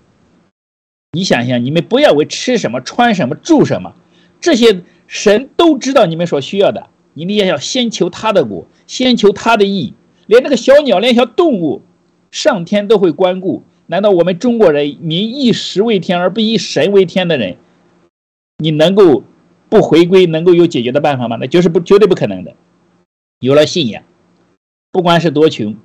Speaker 4: 你想想，你们不要为吃什么、穿什么、住什么这些。神都知道你们所需要的，你们也要先求他的果，先求他的义。连那个小鸟，连小动物，上天都会关顾。难道我们中国人民以食为天而不以神为天的人，你能够不回归，能够有解决的办法吗？那就是不绝对不可能的。有了信仰，不管是多穷，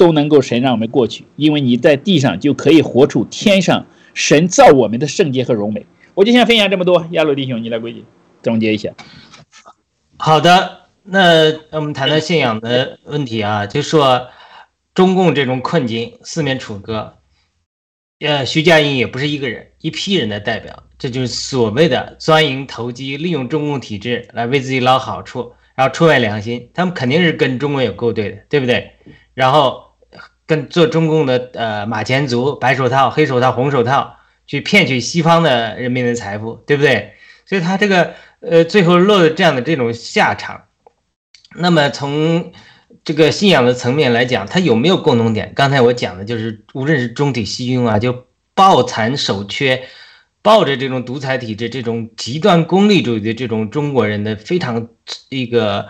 Speaker 4: 都能够神让我们过去，因为你在地上就可以活出天上神造我们的圣洁和荣美。我就先分享这么多，亚罗弟兄，你来归结。总结一下，
Speaker 1: 好的，那我们谈谈信仰的问题啊，就说中共这种困境，四面楚歌，呃，徐家印也不是一个人，一批人的代表，这就是所谓的钻营投机，利用中共体制来为自己捞好处，然后出卖良心，他们肯定是跟中国有勾兑的，对不对？然后跟做中共的呃马前卒、白手套、黑手套、红手套，去骗取西方的人民的财富，对不对？所以他这个。呃，最后落了这样的这种下场，那么从这个信仰的层面来讲，它有没有共同点？刚才我讲的就是，无论是中体西运啊，就抱残守缺，抱着这种独裁体制、这种极端功利主义的这种中国人的非常一个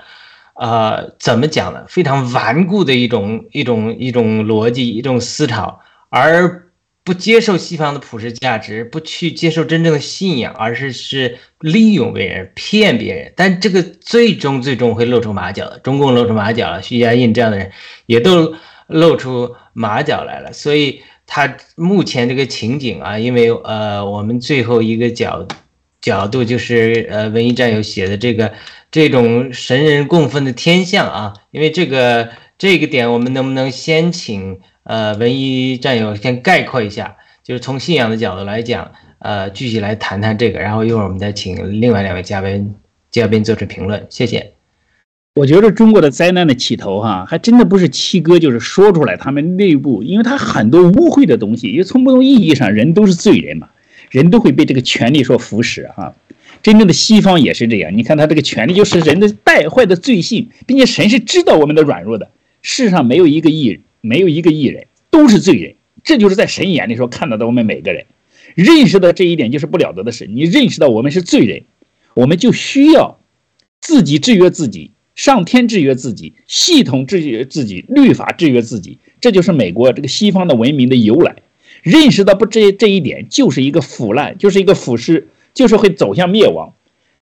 Speaker 1: 呃，怎么讲呢？非常顽固的一种一种一种逻辑、一种思潮，而。不接受西方的普世价值，不去接受真正的信仰，而是是利用别人、骗别人，但这个最终最终会露出马脚的。中共露出马脚了，徐家印这样的人也都露出马脚来了。所以他目前这个情景啊，因为呃，我们最后一个角角度就是呃，文艺战友写的这个这种神人共愤的天象啊，因为这个这个点，我们能不能先请呃文一战友先概括一下，就是从信仰的角度来讲，呃，具体来谈谈这个，然后一会儿我们再请另外两位嘉宾嘉宾做出评论，谢谢。
Speaker 4: 我觉得中国的灾难的起头，哈，还真的不是七哥，就是说出来他们内部，因为他很多污秽的东西，因为从某种意义上，人都是罪人嘛，人都会被这个权力所腐蚀，哈。真正的西方也是这样，你看他这个权利就是人的败坏的罪性，并且神是知道我们的软弱的。世上没有一个艺人，没有一个艺人，都是罪人。这就是在神眼里说看到的我们每个人，认识到这一点就是不了得的事。你认识到我们是罪人，我们就需要自己制约自己，上天制约自己，系统制约自己，律法制约自己。这就是美国这个西方的文明的由来。认识到不这这一点，就是一个腐烂，就是一个腐蚀。就是会走向灭亡，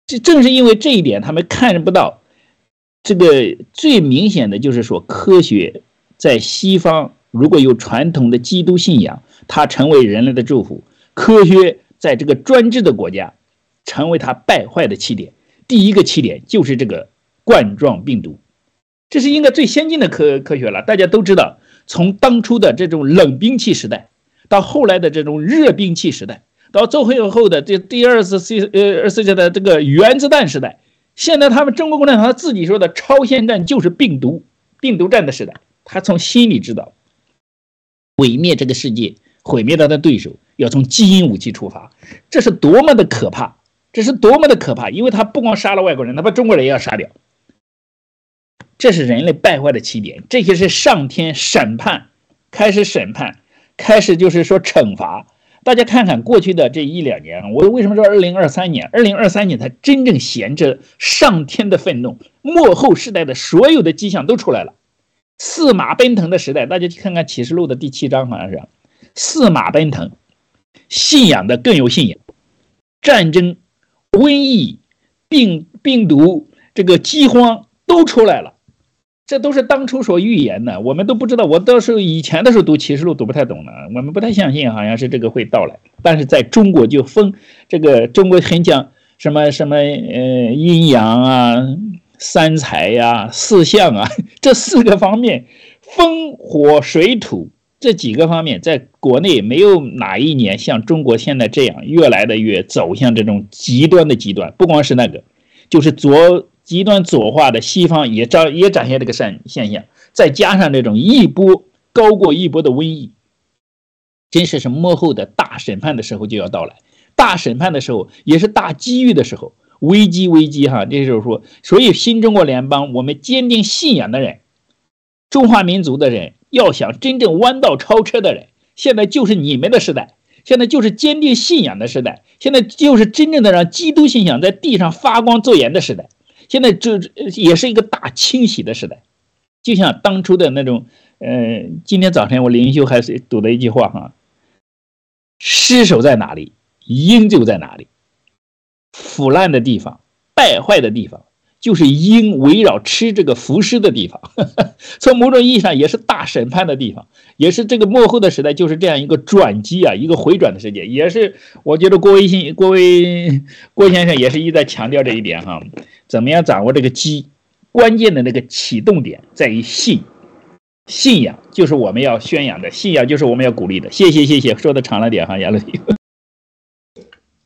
Speaker 4: 这正是因为这一点，他们看不到这个最明显的就是说，科学在西方如果有传统的基督信仰，它成为人类的祝福；科学在这个专制的国家，成为它败坏的起点。第一个起点就是这个冠状病毒，这是应该最先进的科科学了。大家都知道，从当初的这种冷兵器时代，到后来的这种热兵器时代。到最后后的这第二次世呃二次世界的这个原子弹时代，现在他们中国共产党他自己说的超限战就是病毒病毒战的时代，他从心里知道，毁灭这个世界，毁灭他的对手，要从基因武器出发，这是多么的可怕，这是多么的可怕，因为他不光杀了外国人，他把中国人也要杀掉，这是人类败坏的起点，这些是上天审判，开始审判，开始就是说惩罚。大家看看过去的这一两年，我为什么说二零二三年？二零二三年才真正显着上天的愤怒，末后时代的所有的迹象都出来了。四马奔腾的时代，大家去看看启示录的第七章，好像是四马奔腾，信仰的更有信仰，战争、瘟疫、病病毒、这个饥荒都出来了。这都是当初所预言的，我们都不知道。我到时候以前的时候读启示录读不太懂的，我们不太相信，好像是这个会到来。但是在中国就分这个中国很讲什么什么呃阴阳啊、三才呀、四象啊 这四个方面，风火水土这几个方面，在国内没有哪一年像中国现在这样越来的越走向这种极端的极端，不光是那个，就是左。极端左化的西方也展也展现这个现现象，再加上这种一波高过一波的瘟疫，真是是幕后的大审判的时候就要到来。大审判的时候也是大机遇的时候，危机危机哈！这就是说，所以新中国联邦，我们坚定信仰的人，中华民族的人，要想真正弯道超车的人，现在就是你们的时代，现在就是坚定信仰的时代，现在就是真正的让基督信仰在地上发光作盐的时代。现在这也是一个大清洗的时代，就像当初的那种，呃，今天早晨我灵修还是读的一句话哈，尸首在哪里，鹰就在哪里，腐烂的地方，败坏的地方。就是鹰围绕吃这个浮尸的地方，从某种意义上也是大审判的地方，也是这个幕后的时代，就是这样一个转机啊，一个回转的世界，也是我觉得郭威新、郭威郭先生也是一再强调这一点哈，怎么样掌握这个机，关键的那个启动点在于信，信仰就是我们要宣扬的，信仰就是我们要鼓励的。谢谢谢谢，说的长了点哈，杨乐。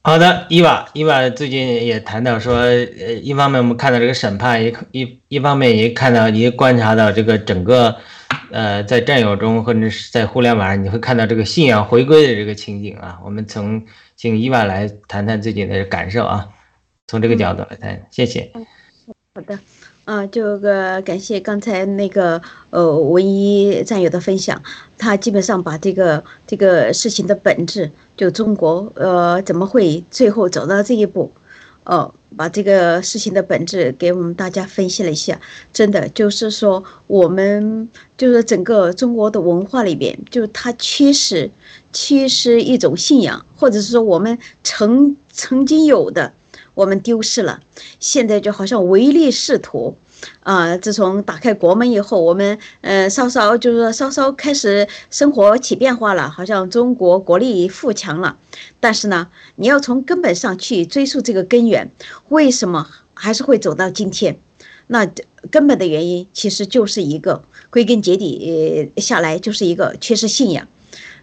Speaker 1: 好的，伊娃，伊娃最近也谈到说，呃，一方面我们看到这个审判，一一一方面也看到，也观察到这个整个，呃，在战友中或者是在互联网上，你会看到这个信仰回归的这个情景啊。我们从请伊娃来谈谈自己的感受啊，从这个角度来谈，谢谢。
Speaker 2: 好的。啊，就个感谢刚才那个呃文一战友的分享，他基本上把这个这个事情的本质，就中国呃怎么会最后走到这一步，哦，把这个事情的本质给我们大家分析了一下，真的就是说我们就是整个中国的文化里边，就它缺失缺失一种信仰，或者是说我们曾曾经有的。我们丢失了，现在就好像唯利是图，啊！自从打开国门以后，我们呃稍稍就是说稍稍开始生活起变化了，好像中国国力富强了。但是呢，你要从根本上去追溯这个根源，为什么还是会走到今天。那根本的原因其实就是一个归根结底下来就是一个缺失信仰，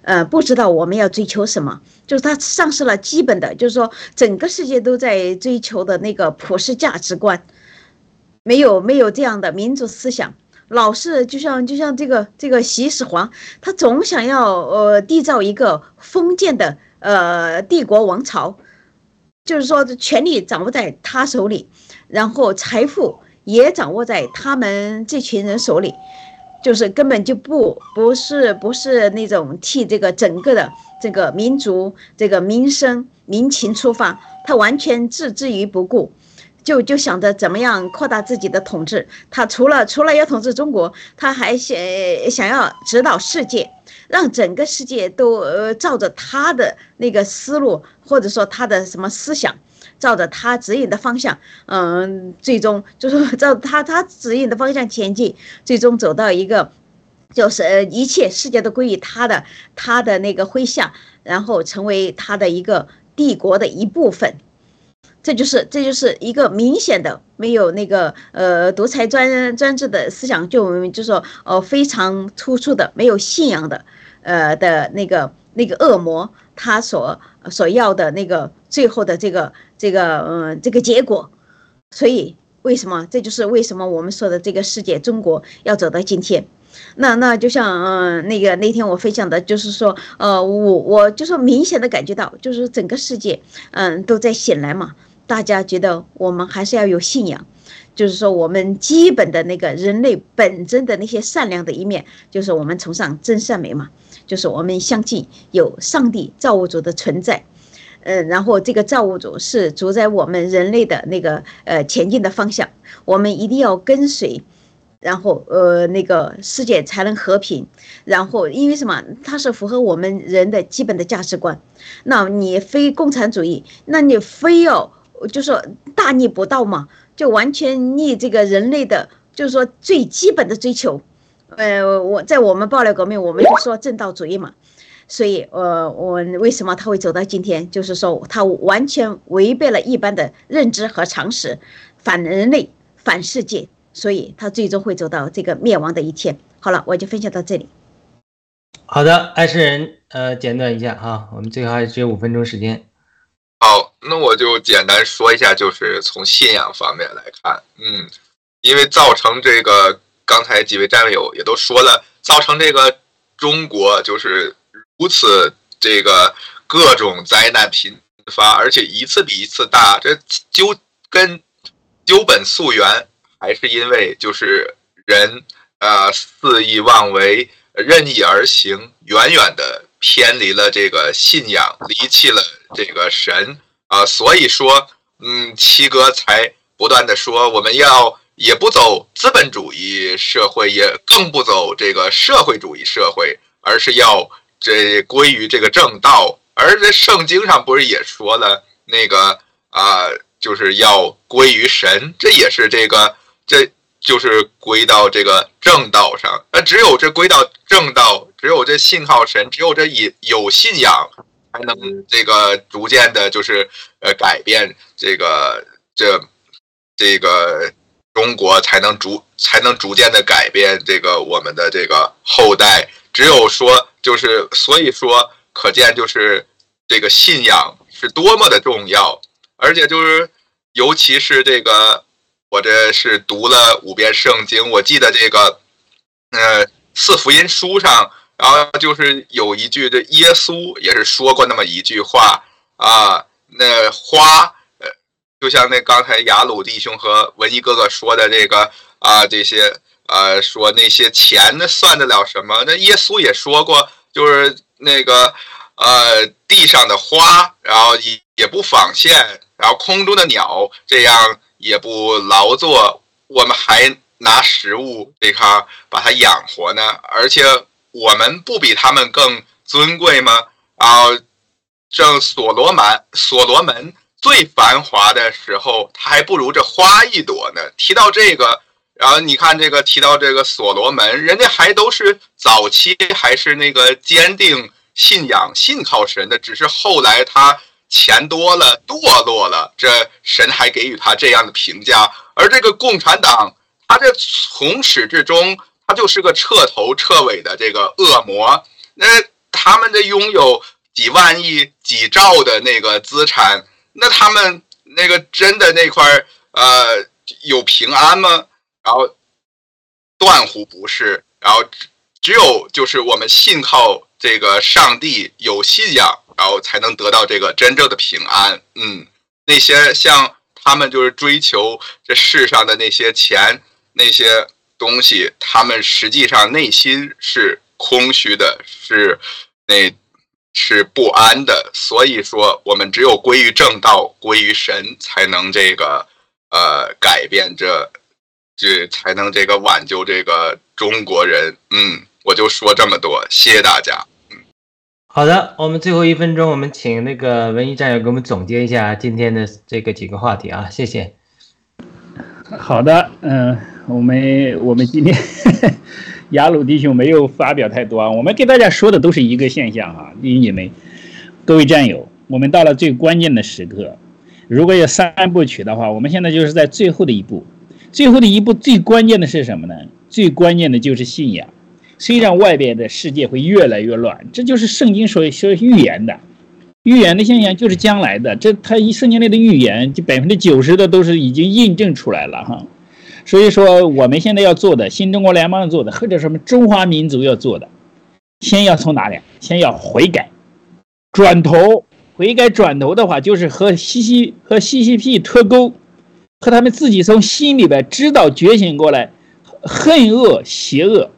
Speaker 2: 呃，不知道我们要追求什么，就是他丧失了基本的，就是说整个世界都在追求的那个普世价值观，没有没有这样的民族思想，老是就像就像这个这个习始皇，他总想要呃缔造一个封建的呃帝国王朝，就是说权力掌握在他手里，然后财富。也掌握在他们这群人手里，就是根本就不不是不是那种替这个整个的这个民族这个民生民情出发，他完全置之于不顾，就就想着怎么样扩大自己的统治。他除了除了要统治中国，他还想想要指导世界，让整个世界都呃照着他的那个思路，或者说他的什么思想。照着他指引的方向，嗯，最终就是照他他指引的方向前进，最终走到一个，就是呃一切世界都归于他的他的那个麾下，然后成为他的一个帝国的一部分。这就是这就是一个明显的没有那个呃独裁专专制的思想，就我们就说呃非常突出的没有信仰的呃的那个那个恶魔，他所所要的那个最后的这个。这个嗯，这个结果，所以为什么？这就是为什么我们说的这个世界中国要走到今天。那那就像嗯，那个那天我分享的，就是说，呃，我我就说明显的感觉到，就是整个世界嗯都在醒来嘛。大家觉得我们还是要有信仰，就是说我们基本的那个人类本真的那些善良的一面，就是我们崇尚真善美嘛，就是我们相信有上帝造物主的存在。嗯，然后这个造物主是主宰我们人类的那个呃前进的方向，我们一定要跟随，然后呃那个世界才能和平。然后因为什么？它是符合我们人的基本的价值观。那你非共产主义，那你非要就说大逆不道嘛？就完全逆这个人类的，就是说最基本的追求。呃，我在我们爆料革命，我们就说正道主义嘛。所以，呃，我为什么他会走到今天？就是说，他完全违背了一般的认知和常识，反人类、反世界，所以他最终会走到这个灭亡的一天。好了，我就分享到这里。
Speaker 1: 好的，爱世人，呃，简短一下哈，我们最后还只有五分钟时间。
Speaker 3: 好，那我就简单说一下，就是从信仰方面来看，嗯，因为造成这个，刚才几位战友也都说了，造成这个中国就是。如此，这个各种灾难频发，而且一次比一次大。这究根究本溯源，还是因为就是人啊肆意妄为、任意而行，远远的偏离了这个信仰，离弃了这个神啊。所以说，嗯，七哥才不断的说，我们要也不走资本主义社会，也更不走这个社会主义社会，而是要。这归于这个正道，而这圣经上不是也说了那个啊，就是要归于神，这也是这个，这就是归到这个正道上。那只有这归到正道，只有这信靠神，只有这有有信仰，才能这个逐渐的，就是呃改变这个这这个中国，才能逐才能逐渐的改变这个我们的这个后代。只有说。就是，所以说，可见就是这个信仰是多么的重要，而且就是，尤其是这个，我这是读了五遍圣经，我记得这个，呃，四福音书上，然后就是有一句，这耶稣也是说过那么一句话啊，那花，就像那刚才雅鲁弟兄和文艺哥哥说的这个啊，这些。呃，说那些钱那算得了什么？那耶稣也说过，就是那个呃地上的花，然后也也不纺线，然后空中的鸟，这样也不劳作，我们还拿食物这看把它养活呢。而且我们不比他们更尊贵吗？然后正所罗门，所罗门最繁华的时候，他还不如这花一朵呢。提到这个。然后你看这个提到这个所罗门，人家还都是早期还是那个坚定信仰、信靠神的，只是后来他钱多了，堕落了，这神还给予他这样的评价。而这个共产党，他这从始至终，他就是个彻头彻尾的这个恶魔。那他们的拥有几万亿、几兆的那个资产，那他们那个真的那块呃有平安吗？然后断乎不是。然后只只有就是我们信靠这个上帝，有信仰。然后才能得到这个真正的平安。嗯，那些像他们就是追求这世上的那些钱、那些东西，他们实际上内心是空虚的，是那，是不安的。所以说，我们只有归于正道，归于神，才能这个呃改变这，这才能这个挽救这个中国人。嗯，我就说这么多，谢谢大家。
Speaker 1: 好的，我们最后一分钟，我们请那个文艺战友给我们总结一下今天的这个几个话题啊，谢谢。
Speaker 4: 好的，嗯，我们我们今天雅鲁弟兄没有发表太多啊，我们给大家说的都是一个现象啊，你们各位战友，我们到了最关键的时刻，如果有三部曲的话，我们现在就是在最后的一步，最后的一步最关键的是什么呢？最关键的就是信仰。虽然外边的世界会越来越乱，这就是圣经所说预言的，预言的现象就是将来的。这他一圣经里的预言，就百分之九十的都是已经印证出来了哈。所以说，我们现在要做的，新中国联邦要做的，或者什么中华民族要做的，先要从哪里？先要悔改，转头悔改转头的话，就是和西西和 CCP 脱钩，和他们自己从心里边知道觉醒过来，恨恶邪恶。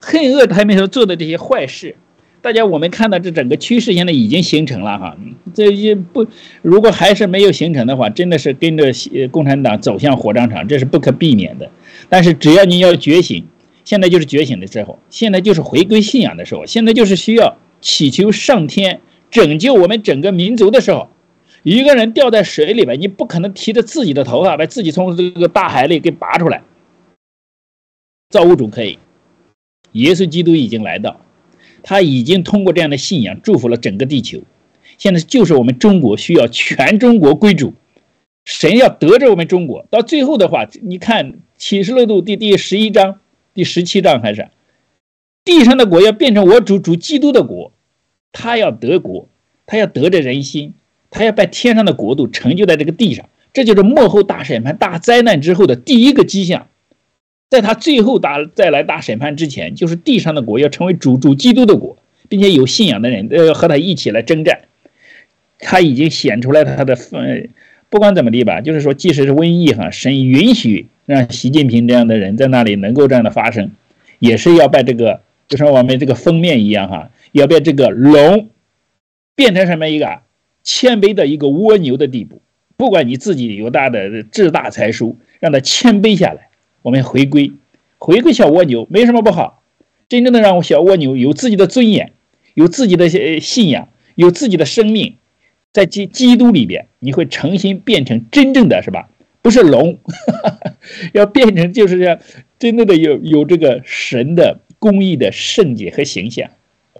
Speaker 4: 恨恶他们所做的这些坏事，大家我们看到这整个趋势现在已经形成了哈，这也不如果还是没有形成的话，真的是跟着共产党走向火葬场，这是不可避免的。但是只要你要觉醒，现在就是觉醒的时候，现在就是回归信仰的时候，现在就是需要祈求上天拯救我们整个民族的时候。一个人掉在水里边，你不可能提着自己的头发把自己从这个大海里给拔出来，造物主可以。耶稣基督已经来到，他已经通过这样的信仰祝福了整个地球。现在就是我们中国需要全中国归主，神要得着我们中国。到最后的话，你看启示录第第十一章、第十七章还是地上的国要变成我主主基督的国，他要得国，他要得着人心，他要把天上的国度成就在这个地上。这就是幕后大审判、大灾难之后的第一个迹象。在他最后打再来打审判之前，就是地上的国要成为主主基督的国，并且有信仰的人呃和他一起来征战。他已经显出来他的分，不管怎么地吧，就是说，即使是瘟疫哈，神允许让习近平这样的人在那里能够这样的发生，也是要把这个就像我们这个封面一样哈，要把这个龙变成什么一个谦卑的一个蜗牛的地步。不管你自己有大的志大才疏，让他谦卑下来。我们回归，回归小蜗牛没什么不好。真正的让小蜗牛有自己的尊严，有自己的信仰，有自己的生命，在基基督里边，你会诚心变成真正的是吧？不是龙，要变成就是这样，真正的有有这个神的公义的圣洁和形象。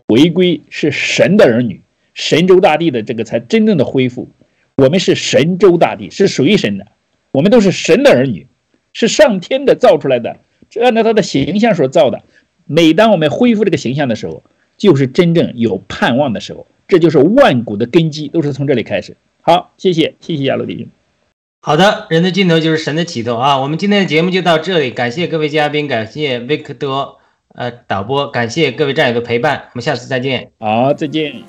Speaker 4: 回归是神的儿女，神州大地的这个才真正的恢复。我们是神州大地，是属于神的，我们都是神的儿女。是上天的造出来的，按照他的形象所造的。每当我们恢复这个形象的时候，就是真正有盼望的时候。这就是万古的根基，都是从这里开始。好，谢谢，谢谢亚罗弟兄。
Speaker 1: 好的，人的尽头就是神的起头啊！我们今天的节目就到这里，感谢各位嘉宾，感谢维克多呃导播，感谢各位战友的陪伴，我们下次再见。
Speaker 4: 好，再见。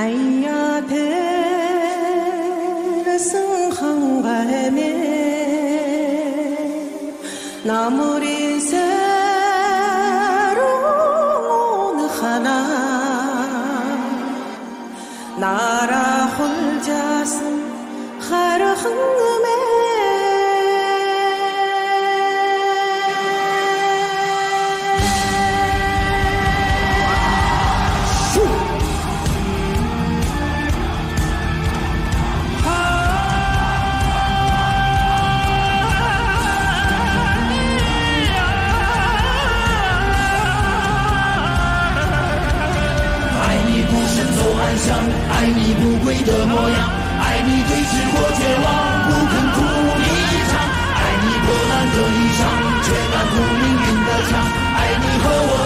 Speaker 4: 가야 대성 한가에 나무리 새로운 하나. 나라 홀자슴 가르흥 想爱
Speaker 6: 你不跪的模样爱你对峙过绝望不肯哭一场爱你破烂的衣裳却敢堵命运的枪爱你和我